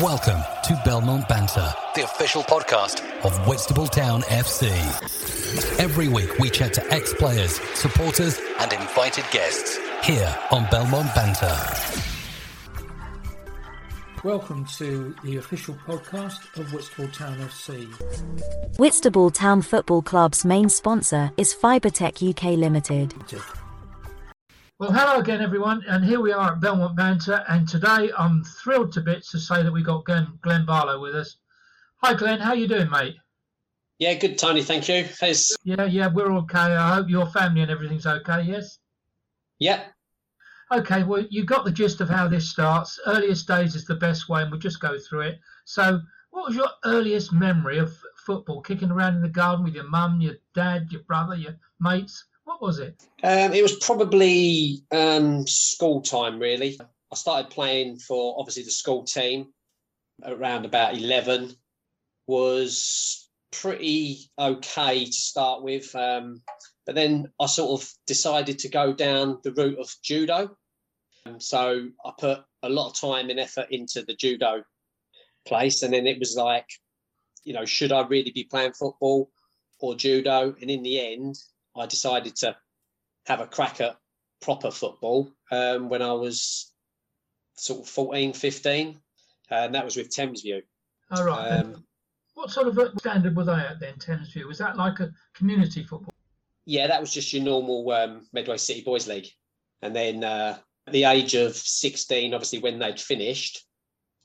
Welcome to Belmont Banter, the official podcast of Whitstable Town FC. Every week we chat to ex players, supporters, and invited guests here on Belmont Banter. Welcome to the official podcast of Whitstable Town FC. Whitstable Town Football Club's main sponsor is Fibertech UK Limited. Well, hello again, everyone, and here we are at Belmont Banter. And today, I'm thrilled to bits to say that we got Glenn, Glenn Barlow with us. Hi, Glenn. How you doing, mate? Yeah, good, Tony. Thank you. How's... Yeah, yeah, we're okay. I hope your family and everything's okay. Yes. Yeah. Okay. Well, you got the gist of how this starts. Earliest days is the best way, and we'll just go through it. So, what was your earliest memory of football? Kicking around in the garden with your mum, your dad, your brother, your mates? What was it? Um, it was probably um, school time, really. I started playing for obviously the school team around about 11. Was pretty okay to start with. Um, but then I sort of decided to go down the route of judo. Um, so I put a lot of time and effort into the judo place. And then it was like, you know, should I really be playing football or judo? And in the end, I decided to have a crack at proper football um, when I was sort of 14, 15. And that was with Thamesview. All right. Um, what sort of standard were they at then, Thamesview? Was that like a community football? Yeah, that was just your normal um, Medway City Boys League. And then uh, at the age of 16, obviously, when they'd finished,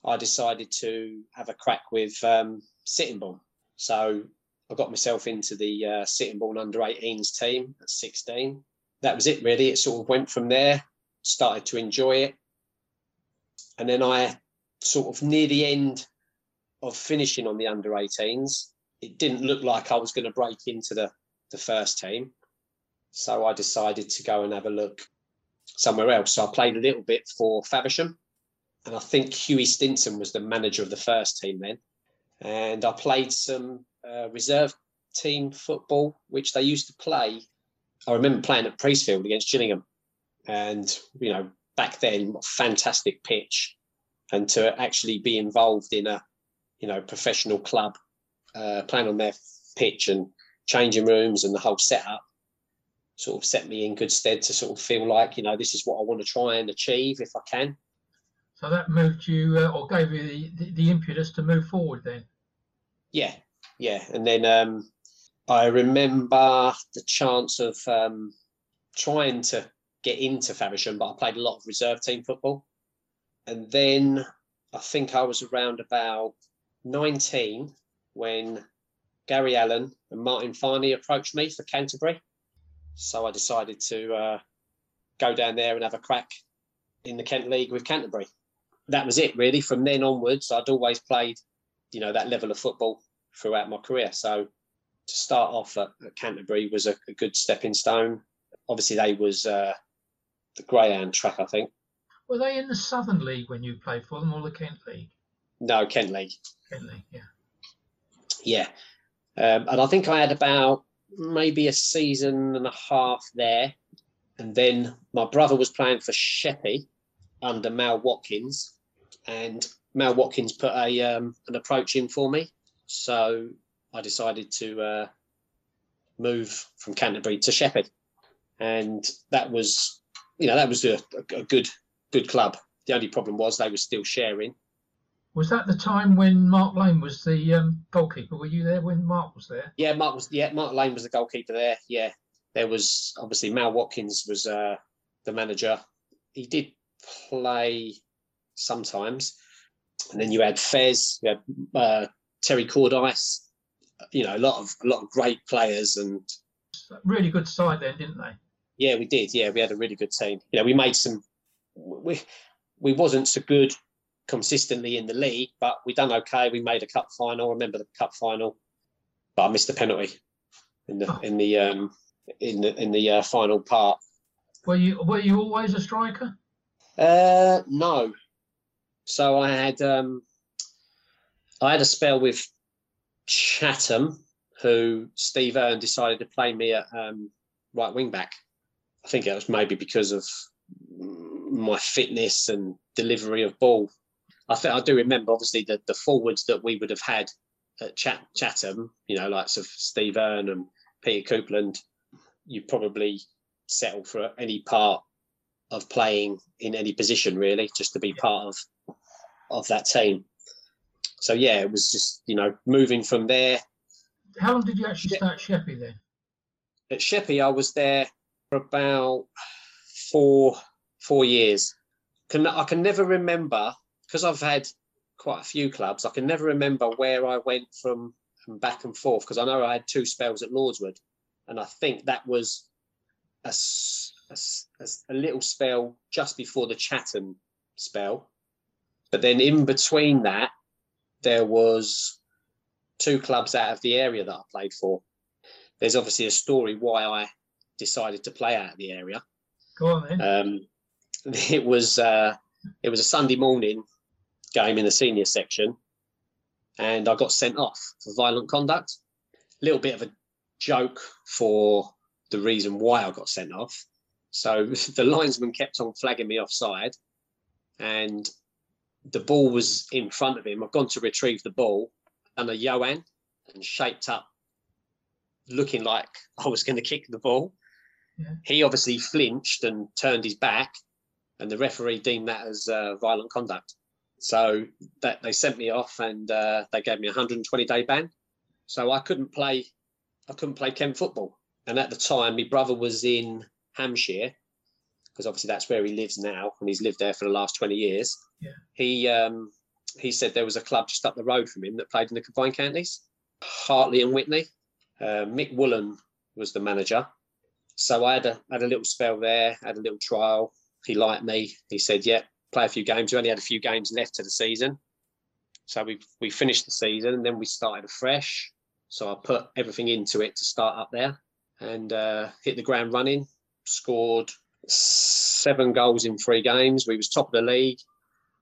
I decided to have a crack with um, Sittingbourne. So I got myself into the uh, Sittingbourne under 18s team at 16. That was it, really. It sort of went from there, started to enjoy it. And then I sort of near the end of finishing on the under 18s, it didn't look like I was going to break into the, the first team. So I decided to go and have a look somewhere else. So I played a little bit for Faversham. And I think Hughie Stinson was the manager of the first team then. And I played some uh, reserve team football, which they used to play. I remember playing at Priestfield against Gillingham, and you know back then, fantastic pitch, and to actually be involved in a you know professional club, uh, playing on their pitch and changing rooms and the whole setup, sort of set me in good stead to sort of feel like you know this is what I want to try and achieve if I can. So that moved you, uh, or gave you the, the, the impetus to move forward then. Yeah, yeah. And then um, I remember the chance of um, trying to get into Faversham, but I played a lot of reserve team football. And then I think I was around about 19 when Gary Allen and Martin Farney approached me for Canterbury. So I decided to uh, go down there and have a crack in the Kent League with Canterbury. That was it, really. From then onwards, I'd always played, you know, that level of football throughout my career. So to start off at, at Canterbury was a, a, good stepping stone. Obviously, they was uh, the Greyhound track, I think. Were they in the Southern League when you played for them, or the Kent League? No, Kent League. Kent League, yeah. Yeah, um, and I think I had about maybe a season and a half there, and then my brother was playing for Sheppey under Mal Watkins, and Mal Watkins put a um, an approach in for me so I decided to uh, move from Canterbury to Sheppey, and that was, you know, that was a, a, good good club. The only problem was they were still sharing. Was that the time when Mark Lane was the um, goalkeeper? Were you there when Mark was there? Yeah, Mark was. Yeah, Mark Lane was the goalkeeper there. Yeah, there was obviously Mal Watkins was uh, the manager. He did play sometimes, and then you had Fez, you had uh, Terry Cordice, you know, a lot of a lot of great players and really good side then, didn't they? Yeah, we did. Yeah, we had a really good team. You know, we made some. We we wasn't so good consistently in the league, but we done okay. We made a cup final. I remember the cup final, but I missed the penalty in the oh. in the um in the in the uh, final part. Were you were you always a striker? Uh, no. So I had um I had a spell with Chatham, who Steve Earn decided to play me at um, right wing back. I think it was maybe because of my fitness and delivery of ball. I think I do remember obviously the, the forwards that we would have had at Chat, Chatham, you know, like of Steve Earn and Peter Coupland, you probably settle for any part of playing in any position really, just to be part of of that team. So yeah, it was just you know moving from there. How long did you actually start Sheppey then? At Sheppey, I was there for about four four years. Can I can never remember because I've had quite a few clubs. I can never remember where I went from, from back and forth because I know I had two spells at Lordswood, and I think that was a, a, a little spell just before the Chatham spell. But then in between that, there was two clubs out of the area that I played for. There's obviously a story why I decided to play out of the area. Go on then. Um, it was uh, it was a Sunday morning game in the senior section, and I got sent off for violent conduct. A little bit of a joke for the reason why I got sent off. So the linesman kept on flagging me offside, and the ball was in front of him. I've gone to retrieve the ball, and a Johan and shaped up, looking like I was going to kick the ball. Yeah. He obviously flinched and turned his back, and the referee deemed that as uh, violent conduct. So that they sent me off, and uh, they gave me a 120 day ban. So I couldn't play. I couldn't play Kent football. And at the time, my brother was in Hampshire, because obviously that's where he lives now, and he's lived there for the last 20 years. Yeah. He um, he said there was a club just up the road from him that played in the combined counties, Hartley Wintney. Uh, Mick Woolen was the manager. So I had a had a little spell there, had a little trial. He liked me. He said, "Yeah, play a few games." We only had a few games left to the season, so we we finished the season and then we started afresh. So I put everything into it to start up there and uh, hit the ground running. Scored seven goals in three games. We was top of the league,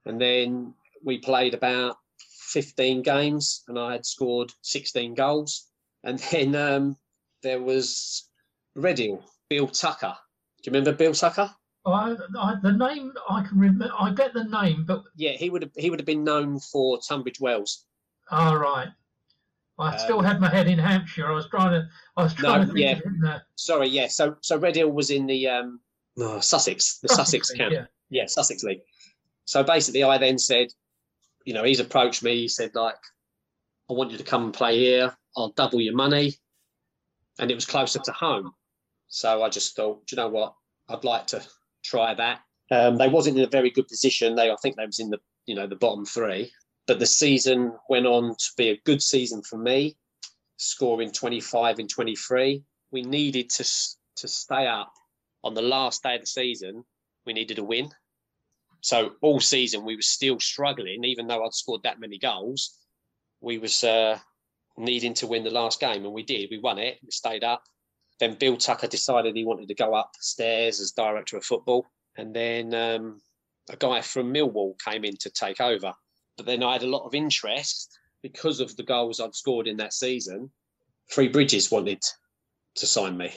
and then we played about 15 games, and I had scored 16 goals. And then um, there was Redhill, Bill Tucker. Do you remember Bill Tucker? Oh, I, I, the name I can remember. I get the name, but yeah, he would have he would have been known for Tunbridge Wells. All oh, right. I um, still had my head in Hampshire. I was trying to. I was trying no, to yeah. Sorry, yeah. So so Redhill was in the um, oh, Sussex, the Sussex, Sussex camp. Yeah. yeah, Sussex League. So basically, I then said, you know, he's approached me. He said, like, I want you to come and play here. I'll double your money. And it was closer to home. So I just thought, do you know what? I'd like to try that. Um, they wasn't in a very good position. They, I think, they was in the, you know, the bottom three. But the season went on to be a good season for me, scoring 25 in 23. We needed to to stay up on the last day of the season, we needed a win. So all season we were still struggling, even though I'd scored that many goals. We was uh, needing to win the last game, and we did. We won it. We stayed up. Then Bill Tucker decided he wanted to go upstairs as director of football, and then um, a guy from Millwall came in to take over. But then I had a lot of interest because of the goals I'd scored in that season. Three Bridges wanted to sign me.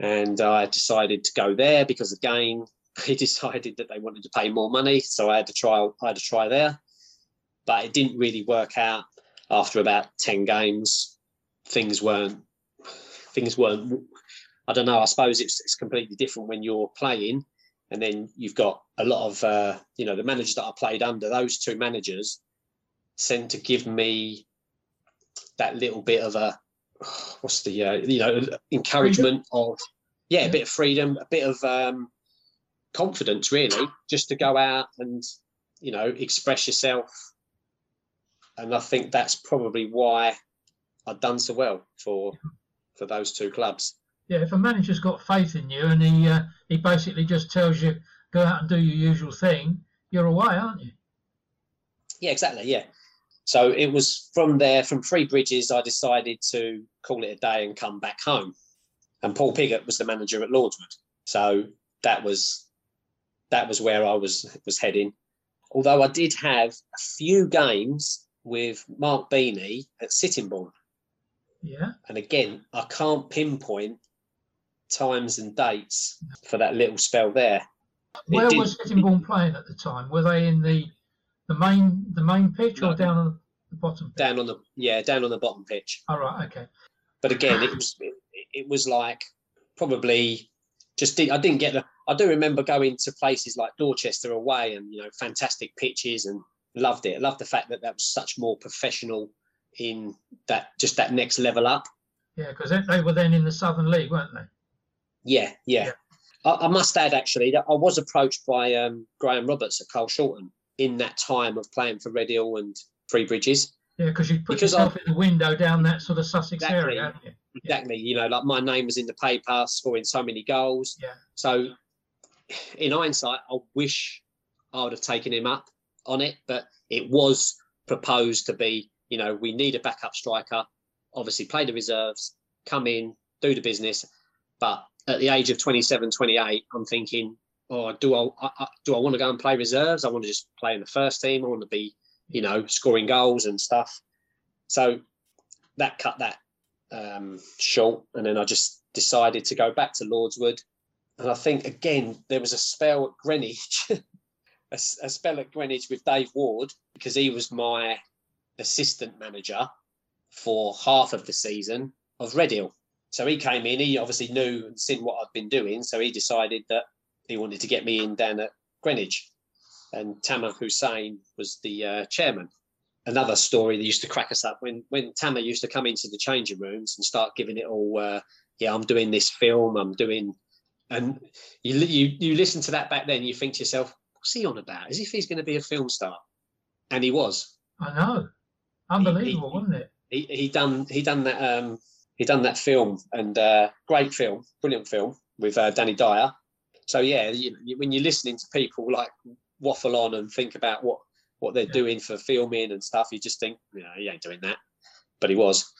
And I decided to go there because again, they decided that they wanted to pay more money. So I had to try I had to try there. But it didn't really work out after about 10 games. Things weren't things weren't I don't know, I suppose it's it's completely different when you're playing and then you've got a lot of uh, you know the managers that I played under those two managers tend to give me that little bit of a what's the uh, you know encouragement of yeah, yeah, a bit of freedom, a bit of um, confidence, really, just to go out and you know express yourself. And I think that's probably why I've done so well for for those two clubs. Yeah, if a manager's got faith in you and he uh, he basically just tells you go out and do your usual thing, you're away, aren't you? Yeah, exactly. Yeah, so it was from there, from Three Bridges, I decided to call it a day and come back home. And Paul Piggott was the manager at Lordswood. So that was that was where I was was heading. Although I did have a few games with Mark Beanie at Sittingbourne. Yeah. And again, I can't pinpoint times and dates for that little spell there. Where was Sittingbourne playing at the time? Were they in the The main the main pitch no. or down on the bottom? Pitch? Down on the yeah, down on the bottom pitch. All right, okay. But again, it was it, it was like probably just did, I didn't get the. I do remember going to places like Dorchester away and you know fantastic pitches and loved it. I loved the fact that that was such more professional in that just that next level up. Yeah, because they were then in the Southern League, weren't they? Yeah, yeah. yeah. I, I, must add actually that I was approached by um, Graham Roberts at Carshalton in that time of playing for Redhill and Three Bridges. Yeah, because you put because yourself I, in the window down that sort of Sussex exactly, area, you? Exactly. You know, like my name was in the paper, scoring so many goals. Yeah. So, in hindsight, I wish I would have taken him up on it, but it was proposed to be, you know, we need a backup striker. Obviously, play the reserves, come in, do the business. But at the age of 27, 28, I'm thinking, oh, do I, I do I want to go and play reserves? I want to just play in the first team. I want to be, you know, scoring goals and stuff. So that cut that um, short, and then I just decided to go back to Lordswood. And I think again there was a spell at Greenwich, a, a, spell at Greenwich with Dave Ward because he was my assistant manager for half of the season of Redhill. So he came in. He obviously knew and seen what I'd been doing, so he decided that he wanted to get me in down at Greenwich. And Tamer Hassan was the uh, chairman another story that used to crack us up when when Tamer used to come into the changing rooms and start giving it all. Uh, yeah, I'm doing this film. I'm doing, and you you you listen to that back then. You think to yourself, what's he on about? As if he's going to be a film star, and he was. I know, unbelievable, he, he, wasn't it? He he done he done that um he done that film and uh, great film, brilliant film with uh, Danny Dyer. So yeah, you, when you're listening to people like waffle on and think about what what they're yeah. doing for filming and stuff, you just think, you know, he ain't doing that. But he was.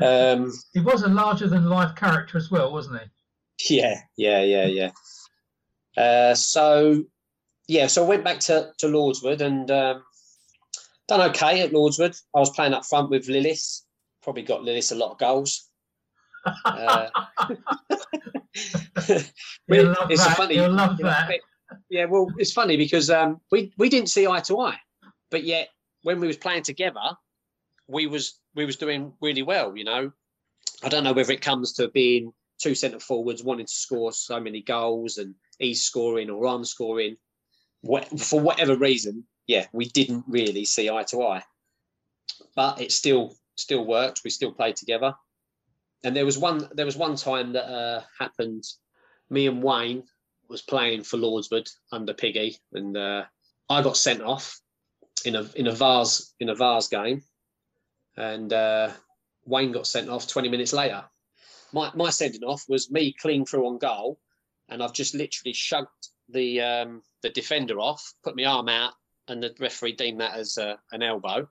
Um, he was a larger than life character as well, wasn't he? Yeah, yeah, yeah, yeah. Uh, so, yeah, so I went back to, to Lordswood and um, done okay at Lordswood. I was playing up front with Lillis. Probably got Lillis a lot of goals. Uh, You'll love it's that. Funny, You'll love that yeah, well, it's funny because um, we we didn't see eye to eye, but yet when we was playing together, we was we was doing really well. You know, I don't know whether it comes to being two centre forwards wanting to score so many goals and he's scoring or I'm scoring. What, for whatever reason, yeah, we didn't really see eye to eye, but it still still worked. We still played together. And there was one there was one time that uh, happened. Me and Wayne was playing for Lordswood under Piggy, and uh, I got sent off in a in a Vase in a Vase game, and uh, Wayne got sent off 20 minutes later. My my sending off was me clean through on goal, and I've just literally shugged the um, the defender off, put my arm out, and the referee deemed that as uh, an elbow.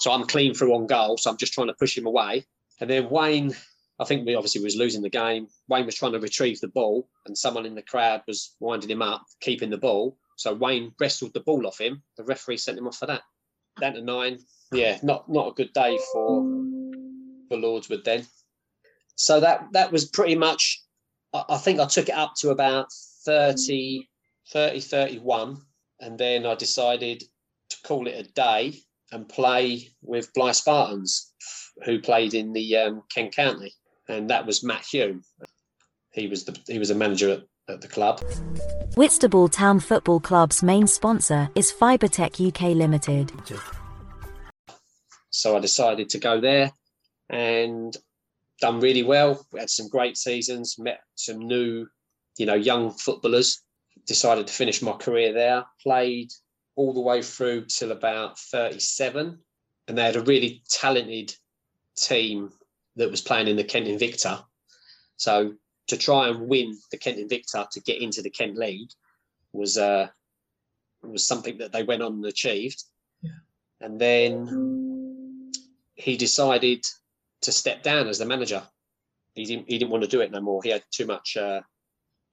So I'm clean through on goal. So I'm just trying to push him away, and then Wayne I think we obviously was losing the game. Wayne was trying to retrieve the ball, and someone in the crowd was winding him up, keeping the ball. So Wayne wrestled the ball off him. The referee sent him off for that. Down to nine. Yeah, not not a good day for for Lordswood then. So that that was pretty much. I, I think I took it up to about 30, 30, 31, and then I decided to call it a day and play with Bly Spartans, who played in the um, Kent County and that was Matt Hume. He was the he was a manager at, at the club. Whitstable Town Football Club's main sponsor is Fibertech UK Limited. So I decided to go there and done really well. We had some great seasons, met some new, you know, young footballers. Decided to finish my career there. Played all the way through till about 37, and they had a really talented team that was playing in the Kent Invicta. So to try and win the Kent Invicta to get into the Kent League was uh, was something that they went on and achieved. Yeah. And then he decided to step down as the manager. He didn't he didn't want to do it no more. He had too much uh,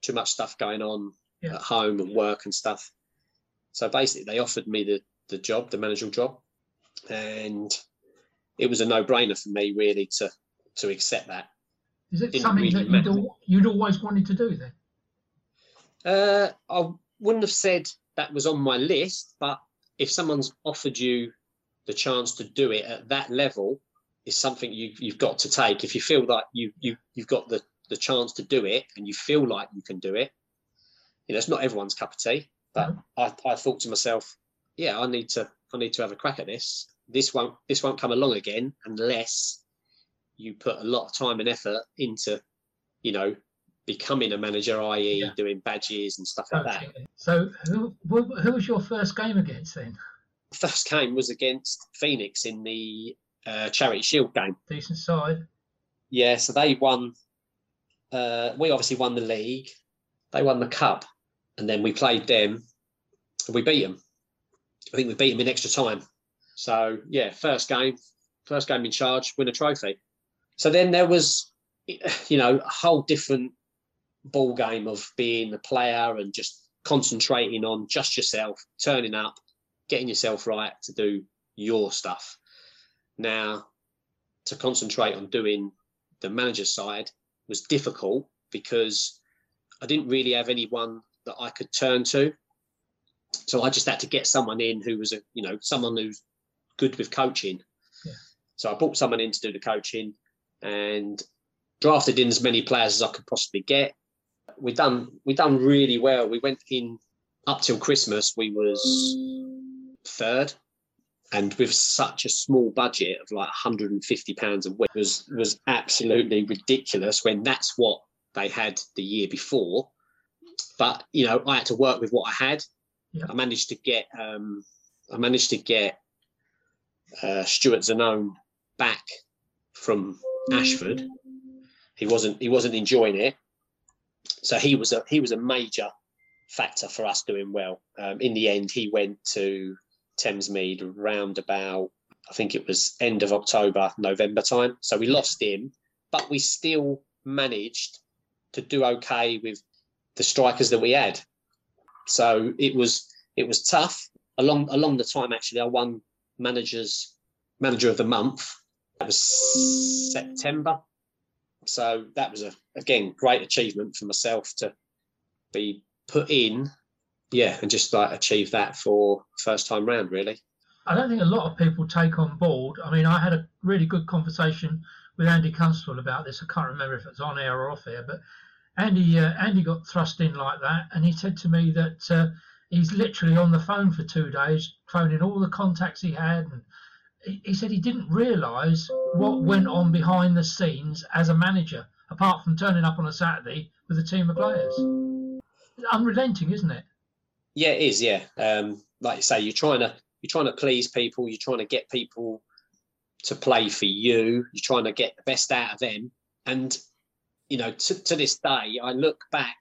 too much stuff going on yeah. at home and work and stuff. So basically, they offered me the the job, the managerial job, and it was a no brainer for me really to to accept that. Is it something really that you'd, you'd, always wanted to do then? Uh, I wouldn't have said that was on my list, but if someone's offered you the chance to do it at that level, is something you've you've got to take. If you feel like you you you've got the the chance to do it and you feel like you can do it, you know, it's not everyone's cup of tea. But mm-hmm. I, I thought to myself, yeah, I need to I need to have a crack at this. This won't this won't come along again unless you put a lot of time and effort into, you know, becoming a manager, i.e., yeah. doing badges and stuff like that. So, who who was your first game against then? First game was against Phoenix in the uh, Charity Shield game. Decent side. Yeah, so they won. Uh, we obviously won the league. They won the cup, and then we played them. And we beat them. I think we beat them in extra time. So yeah, first game, first game in charge, win a trophy. So then there was, you know, a whole different ball game of being a player and just concentrating on just yourself, turning up, getting yourself right to do your stuff. Now, to concentrate on doing the manager side was difficult because I didn't really have anyone that I could turn to. So I just had to get someone in who was a, you know, someone who's good with coaching. Yeah. So I brought someone in to do the coaching and drafted in as many players as I could possibly get we done we done really well. We went in up till Christmas. We was third, and with such a small budget of like 150 pounds a week was was absolutely ridiculous. When that's what they had the year before. But you know, I had to work with what I had. Yeah. I managed to get um, I managed to get uh, Stuart Zanone back from Ashford. He wasn't he wasn't enjoying it, so he was a he was a major factor for us doing well. Um, in the end, he went to Thamesmead round about I think it was end of October, November time. So we lost him, but we still managed to do okay with the strikers that we had. So it was it was tough. Along along the time, actually, I won managers manager of the month. That was September. So that was a again great achievement for myself to be put in, yeah, and just like achieve that for first time round really. I don't think a lot of people take on board. I mean, I had a really good conversation with Andy Constable about this. I can't remember if it's on air or off air, but Andy uh, Andy got thrust in like that, and he said to me that uh, he's literally on the phone for two days, phoning all the contacts he had, and he said he didn't realise what went on behind the scenes as a manager, apart from turning up on a Saturday with a team of players. Unrelenting, isn't it? Yeah, it is. Yeah, um, like you say, you're trying to you're trying to please people. You're trying to get people to play for you. You're trying to get the best out of them. And you know, to, to this day, I look back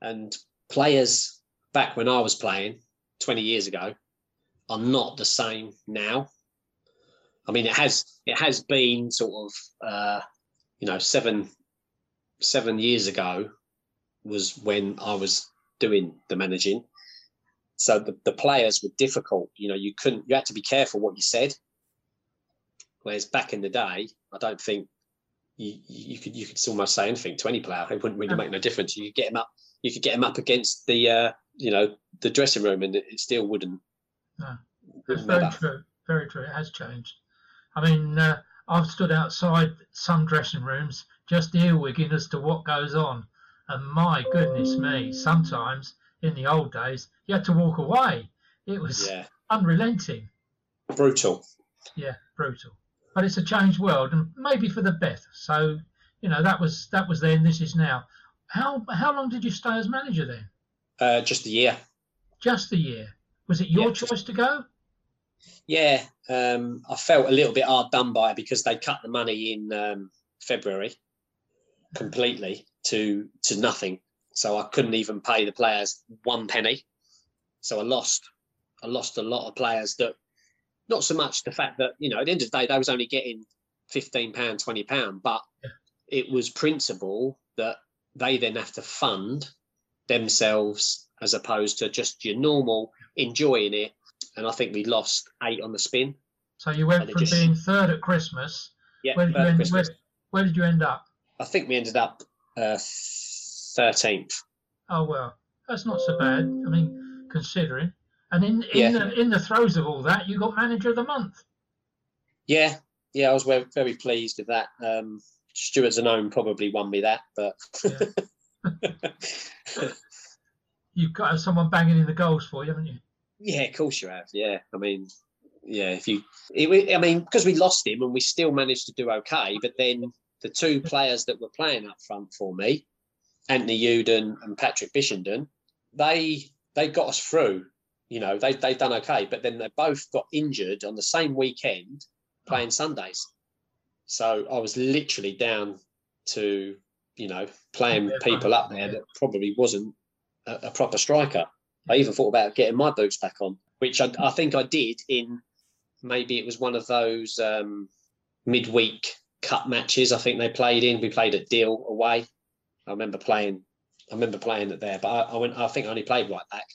and players back when I was playing 20 years ago are not the same now. I mean, it has it has been sort of uh, you know seven seven years ago was when I was doing the managing. So the, the players were difficult. You know, you couldn't you had to be careful what you said. Whereas back in the day, I don't think you, you could you could almost say anything to any player. It wouldn't really make no difference. You could get him up. You could get him up against the uh, you know the dressing room, and it still wouldn't. No, that's very true. Very true. It has changed. I mean, uh, I've stood outside some dressing rooms just earwigging as to what goes on. And my goodness me, sometimes in the old days, you had to walk away. It was yeah. unrelenting. Brutal. Yeah, brutal. But it's a changed world, and maybe for the best. So, you know, that was that was then. This is now. How how long did you stay as manager then? Uh, just a year. Just a year. Was it your yeah, choice just... to go? Yeah, um, I felt a little bit hard done by because they cut the money in um, February completely to to nothing. So I couldn't even pay the players one penny. So I lost. I lost a lot of players that, not so much the fact that you know at the end of the day they was only getting fifteen pound, twenty pound, but it was principle that they then have to fund themselves as opposed to just your normal enjoying it and I think we lost eight on the spin. So you went from just, being third at Christmas. Yeah, where did, you end, where, where, did you end up? I think we ended up uh, thirteenth. Uh, oh well, that's not so bad. I mean, considering. And in in, yeah. the, in the throes of all that, you got manager of the month. Yeah, yeah, I was very, very pleased with that. Um, Stuart Zanone probably won me that, but yeah. you've got someone banging in the goals for you, haven't you? Yeah, of course you have. Yeah, I mean, yeah, if you, it, I mean, because we lost him and we still managed to do okay, but then the two players that were playing up front for me, Anthony Uden and Patrick Bishenden, they they got us through. You know, they they've done okay, but then they both got injured on the same weekend playing Sundays. So I was literally down to, you know, playing people up there that probably wasn't a, a proper striker. I even thought about getting my boots back on, which I, I think I did in maybe it was one of those um, midweek cup matches. I think they played in. We played at Deal away. I remember playing. I remember playing it there, but I, I went. I think I only played right back.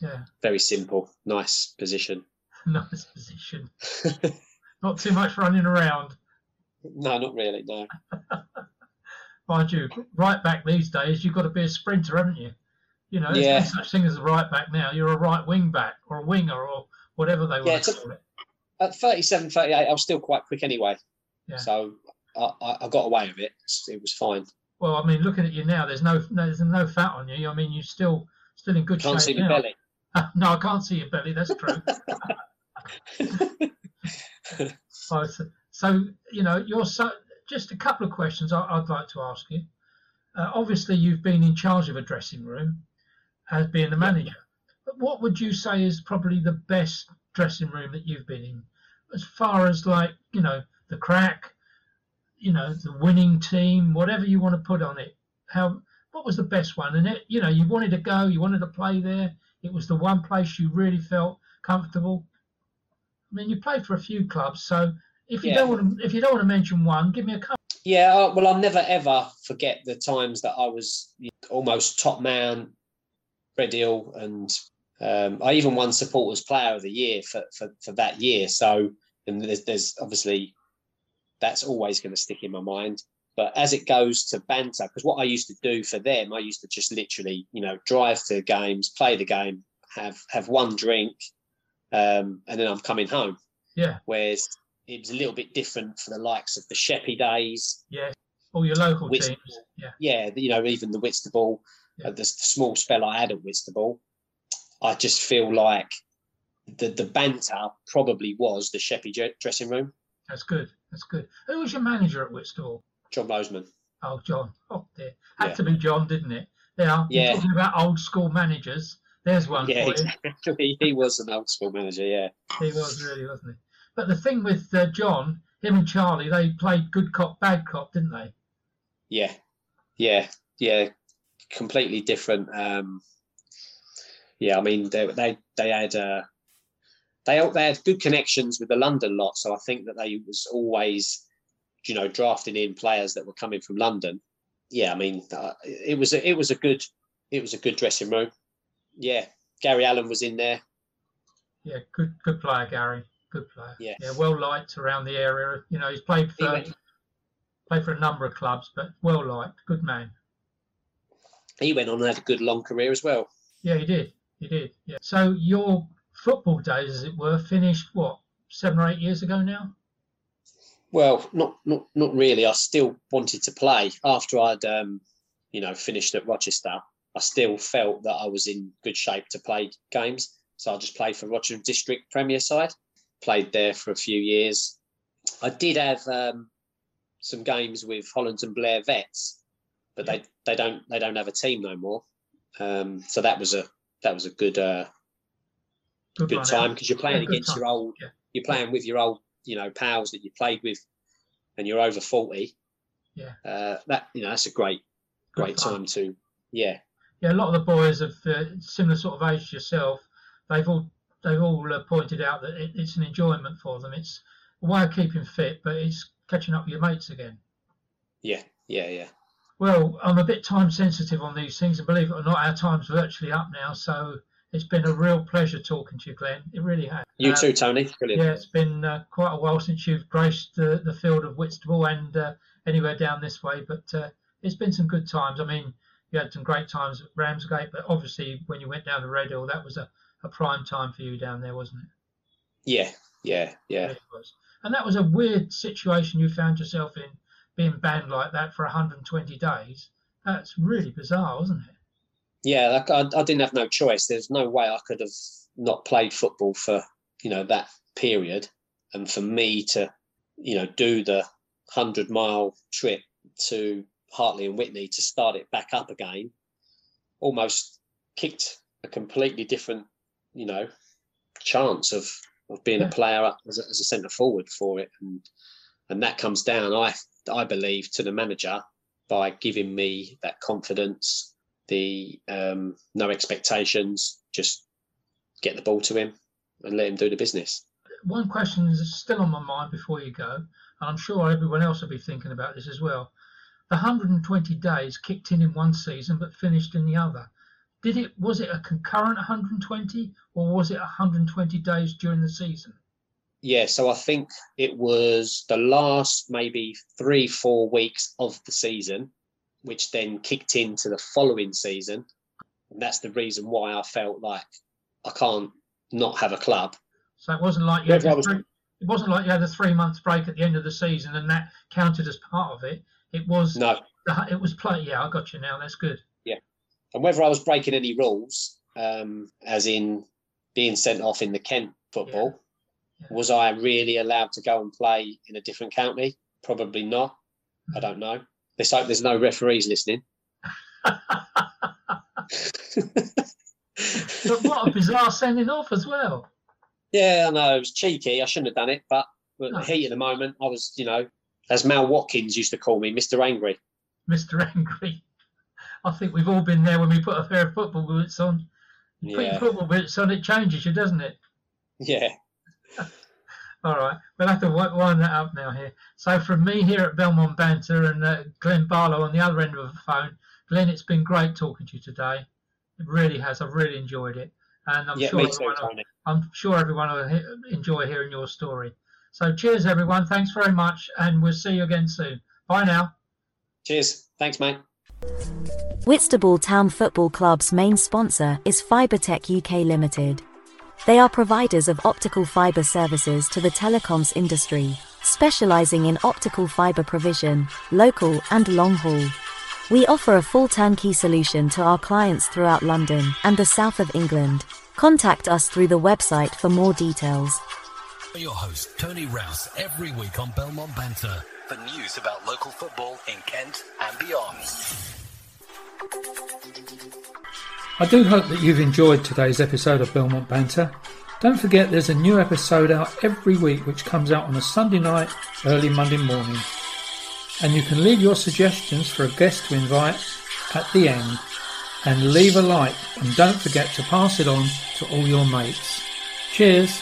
Yeah. Very simple, nice position. nice position. Not too much running around. No, not really. No. Mind you, right back these days, you've got to be a sprinter, haven't you? You know, there's yeah. no such thing as a right back now. You're a right wing back or a winger or whatever they want to call it. At 37, 38, I was still quite quick anyway. Yeah. So I, I got away with it. It was fine. Well, I mean, looking at you now, there's no there's no fat on you. I mean, you're still still in good can't shape. Can't see your belly. no, I can't see your belly. That's true. so, so, you know, you're so, just a couple of questions I, would like to ask you. Uh, obviously, you've been in charge of a dressing room as being the manager. But what would you say is probably the best dressing room that you've been in, as far as like you know the crack, you know the winning team, whatever you want to put on it? How what was the best one? And it, you know, you wanted to go, you wanted to play there. It was the one place you really felt comfortable. I mean, you played for a few clubs, so if you yeah. don't want to, if you don't want to mention one, give me a couple. Yeah, uh, well, I'll never ever forget the times that I was almost top man, Red Hill, and um, I even won Supporters Player of the Year for, for, for that year. So, and there's, there's obviously that's always going to stick in my mind. But as it goes to banter, because what I used to do for them, I used to just literally, you know, drive to games, play the game, have have one drink, um, and then I'm coming home. Yeah. Whereas it was a little bit different for the likes of the Sheppey days. Yeah. All your local Whitstable. teams. Yeah. Yeah. You know, even the Whitstable, yeah. uh, the, the, small spell I had at Whitstable, I just feel like the the banter probably was the Sheppey dressing room. That's good. That's good. Who was your manager at Whitstable? John Bozeman. Oh, John. Oh, dear. Had yeah. to be John, didn't it? Yeah. Yeah. Talking about old school managers. There's one. Yeah, exactly. he was an old school manager. Yeah, he was really, wasn't he? But the thing with uh, John, him and Charlie, they played good cop, bad cop, didn't they? Yeah, yeah, yeah. Completely different. Um, yeah, I mean they they they had uh, they they had good connections with the London lot, so I think that they was always, you know, drafting in players that were coming from London. Yeah, I mean uh, it was a, it was a good it was a good dressing room yeah, Gary Allen was in there. Yeah, good good player, Gary. Good player. Yeah, yeah well liked around the area. You know, he's played for he went, played for a number of clubs, but well liked. Good man. He went on and had a good long career as well. Yeah, he did. He did. Yeah. So your football days, as it were, finished what seven or eight years ago now. Well, not not not really. I still wanted to play after I'd um, you know finished at Rochester. I still felt that I was in good shape to play games. So I just played for Rochester District Premier side, played there for a few years. I did have um, some games with Holland and Blair Vets, but they, they don't they don't have a team no more. Um, so that was a that was a good uh, good, good time because you're playing yeah, against time. your old yeah. you're playing with your old you know pals that you played with, and you're over forty. Yeah, uh, that you know that's a great great time to yeah yeah, a lot of the boys of uh, similar sort of age to yourself, they've all they've all uh, pointed out that it, it's an enjoyment for them. It's a way of keeping fit, but it's catching up with your mates again. Yeah, yeah, yeah. Well, I'm a bit time sensitive on these things, and believe it or not, our time's virtually up now. So it's been a real pleasure talking to you, Glenn. It really has. You um, too, Tony. Brilliant. Yeah, it's been uh, quite a while since you've graced the, the field of Whitstable and uh, anywhere down this way, but uh, it's been some good times. I mean, you had some great times at Ramsgate, but obviously when you went down to Red Hill, that was a, a prime time for you down there, wasn't it? Yeah, yeah, yeah. It was. And that was a weird situation you found yourself in, being banned like that for 120 days. That's really bizarre, wasn't it? Yeah, like I, I didn't have no choice. There's no way I could have not played football for you know that period, and for me to you know do the hundred mile trip to Hartley Wintney to start it back up again, almost kicked a completely different you know chance of of being yeah. a player as a, as a centre forward for it, and and that comes down, I I believe, to the manager by giving me that confidence, the um, no expectations, just get the ball to him and let him do the business. One question is still on my mind before you go, and I'm sure everyone else will be thinking about this as well. The 120 days kicked in in one season but finished in the other. Did it was it a concurrent 120 or was it 120 days during the season? Yeah, so I think it was the last maybe three, four weeks of the season, which then kicked into the following season. And that's the reason why I felt like I can't not have a club. So it wasn't like you had was, three, it wasn't like you had a three month break at the end of the season and that counted as part of it. It was no, it was play. Yeah, I got you now. That's good. Yeah, and whether I was breaking any rules, um, as in being sent off in the Kent football, yeah. Yeah. was I really allowed to go and play in a different county? Probably not. I don't know. Let's hope there's no referees listening. but what a bizarre sending off as well. Yeah, I know. It was cheeky. I shouldn't have done it, but at the heat of the moment, I was, you know, as Mal Watkins used to call me, Mr. Angry. Mr. Angry. I think we've all been there when we put a pair of football boots on. You yeah. Put your football boots on, it changes you, doesn't it? Yeah. All right, we'll have to wind that up now here. So from me here at Belmont Banter and uh, Glenn Barlow on the other end of the phone, Glenn, it's been great talking to you today. It really has. I've really enjoyed it, and I'm yeah, sure too, will, I'm sure everyone will enjoy hearing your story. So cheers, everyone. Thanks very much, and we'll see you again soon. Bye now. Cheers. Thanks, mate. Whitstable Town Football Club's main sponsor is Fibertech UK Limited. They are providers of optical fiber services to the telecoms industry, specializing in optical fiber provision, local and long haul. We offer a full turnkey solution to our clients throughout London and the south of England. Contact us through the website for more details. Your host, Tony Rouse, every week on Belmont Banter for news about local football in Kent and beyond. I do hope that you've enjoyed today's episode of Belmont Banter. Don't forget there's a new episode out every week which comes out on a Sunday night, early Monday morning. And you can leave your suggestions for a guest to invite at the end. And leave a like and don't forget to pass it on to all your mates. Cheers!